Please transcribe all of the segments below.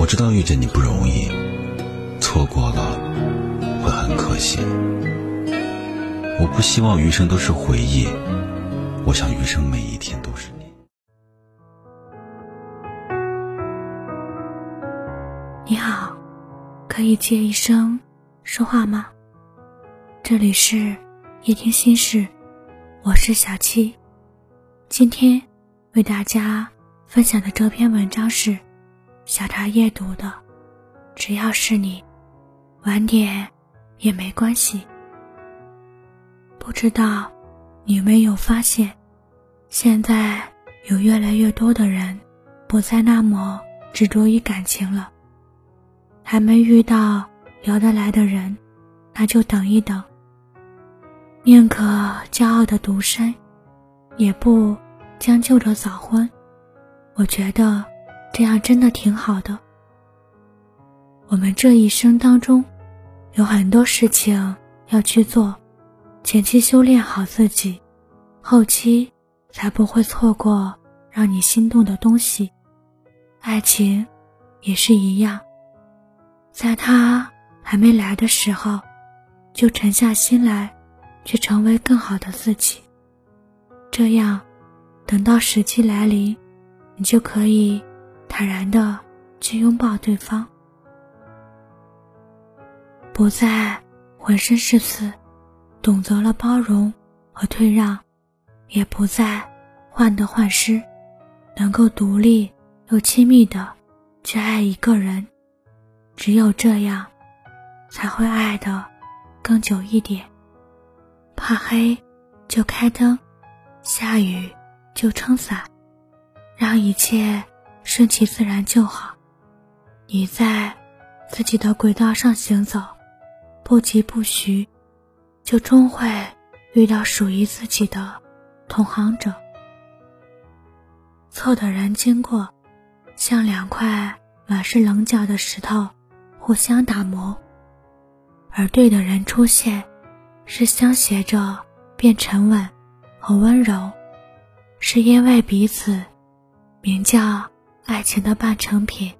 我知道遇见你不容易，错过了会很可惜。我不希望余生都是回忆，我想余生每一天都是你。你好，可以借一声说话吗？这里是夜听心事，我是小七。今天为大家分享的这篇文章是。小茶夜读的，只要是你，晚点也没关系。不知道你没有发现，现在有越来越多的人不再那么执着于感情了。还没遇到聊得来的人，那就等一等。宁可骄傲的独身，也不将就着早婚。我觉得。这样真的挺好的。我们这一生当中，有很多事情要去做，前期修炼好自己，后期才不会错过让你心动的东西。爱情也是一样，在他还没来的时候，就沉下心来，去成为更好的自己。这样，等到时机来临，你就可以。坦然的去拥抱对方，不再浑身是刺，懂得了包容和退让，也不再患得患失，能够独立又亲密的去爱一个人。只有这样，才会爱的更久一点。怕黑就开灯，下雨就撑伞，让一切。顺其自然就好。你在自己的轨道上行走，不疾不徐，就终会遇到属于自己的同行者。错的人经过，像两块满是棱角的石头，互相打磨；而对的人出现，是相携着变沉稳和温柔，是因为彼此名叫。爱情的半成品，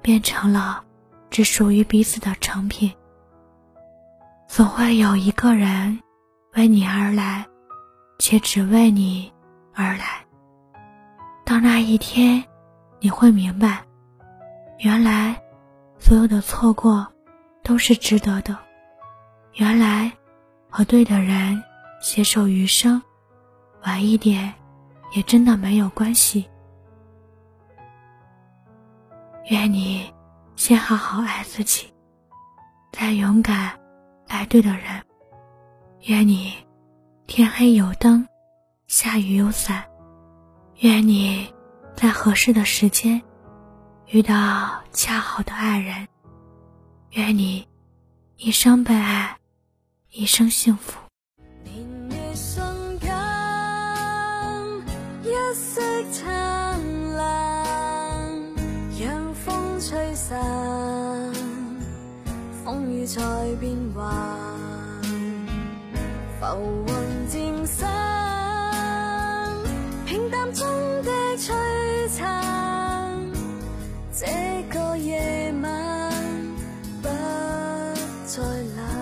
变成了只属于彼此的成品。总会有一个人为你而来，却只为你而来。到那一天，你会明白，原来所有的错过都是值得的。原来和对的人携手余生，晚一点也真的没有关系。愿你先好好爱自己，再勇敢爱对的人。愿你天黑有灯，下雨有伞。愿你在合适的时间遇到恰好的爱人。愿你一生被爱，一生幸福。吹散风雨在变幻。浮云渐散平淡中的璀璨这个夜晚不再冷。